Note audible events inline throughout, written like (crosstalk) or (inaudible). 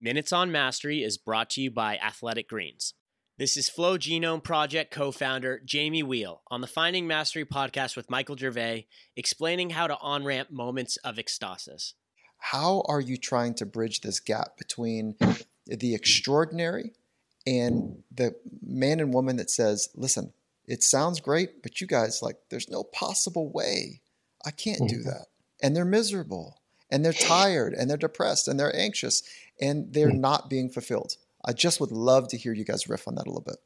Minutes on Mastery is brought to you by Athletic Greens. This is Flow Genome Project co founder Jamie Wheal on the Finding Mastery podcast with Michael Gervais, explaining how to on ramp moments of ecstasis. How are you trying to bridge this gap between the extraordinary and the man and woman that says, listen, it sounds great, but you guys, like, there's no possible way I can't do mm-hmm. that. And they're miserable and they're tired and they're depressed and they're anxious and they're mm. not being fulfilled. I just would love to hear you guys riff on that a little bit.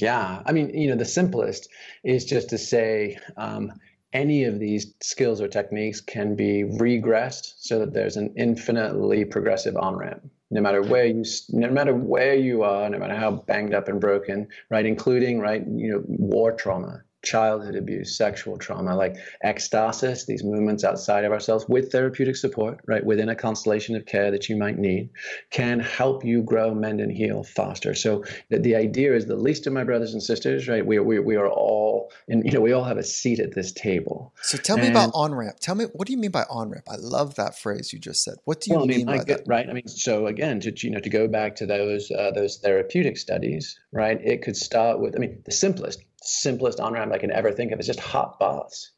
Yeah, I mean, you know, the simplest is just to say um, any of these skills or techniques can be regressed so that there's an infinitely progressive on ramp. No matter where you, no matter where you are, no matter how banged up and broken, right, including right, you know, war trauma, childhood abuse, sexual trauma, like ecstasis, these movements outside of ourselves with therapeutic support, right, within a constellation of care that you might need, can help you grow, mend, and heal faster. So the, the idea is the least of my brothers and sisters, right, we, we, we are all, and you know, we all have a seat at this table. So tell and, me about on ramp. Tell me, what do you mean by on ramp? I love that phrase you just said. What do you well, mean I mean, by that? Right. I mean, so again, to, you know, to go back to those, uh, those therapeutic studies, right, it could start with, I mean, the simplest, simplest on ramp I can ever think of is just hot baths,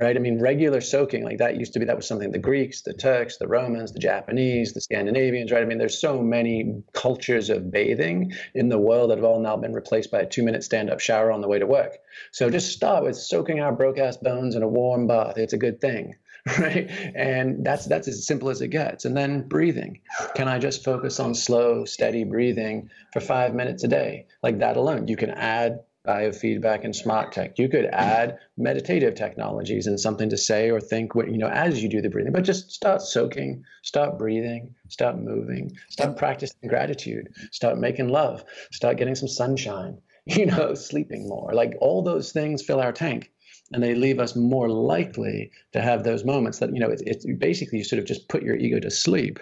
right? I mean, regular soaking, like that used to be, that was something the Greeks, the Turks, the Romans, the Japanese, the Scandinavians, right? I mean, there's so many cultures of bathing in the world that have all now been replaced by a two minute stand up shower on the way to work. So just start with soaking our broke ass bones in a warm bath. It's a good thing. (laughs) right and that's that's as simple as it gets and then breathing can i just focus on slow steady breathing for five minutes a day like that alone you can add biofeedback and smart tech. You could add meditative technologies and something to say or think what you know as you do the breathing, but just start soaking, start breathing, start moving, start practicing gratitude, start making love, start getting some sunshine, (laughs) you know, sleeping more. Like all those things fill our tank and they leave us more likely to have those moments that you know it's, it's basically you sort of just put your ego to sleep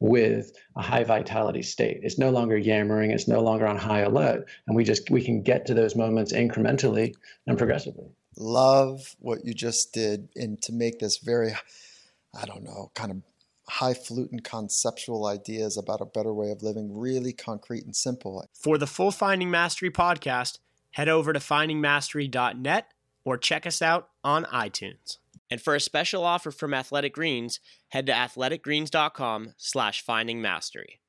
with a high vitality state. It's no longer yammering it's no longer on high alert and we just we can get to those moments incrementally and progressively. Love what you just did and to make this very i don't know kind of highfalutin conceptual ideas about a better way of living really concrete and simple. For the full finding mastery podcast head over to findingmastery.net or check us out on iTunes. And for a special offer from Athletic Greens, head to athleticgreens.com slash findingmastery.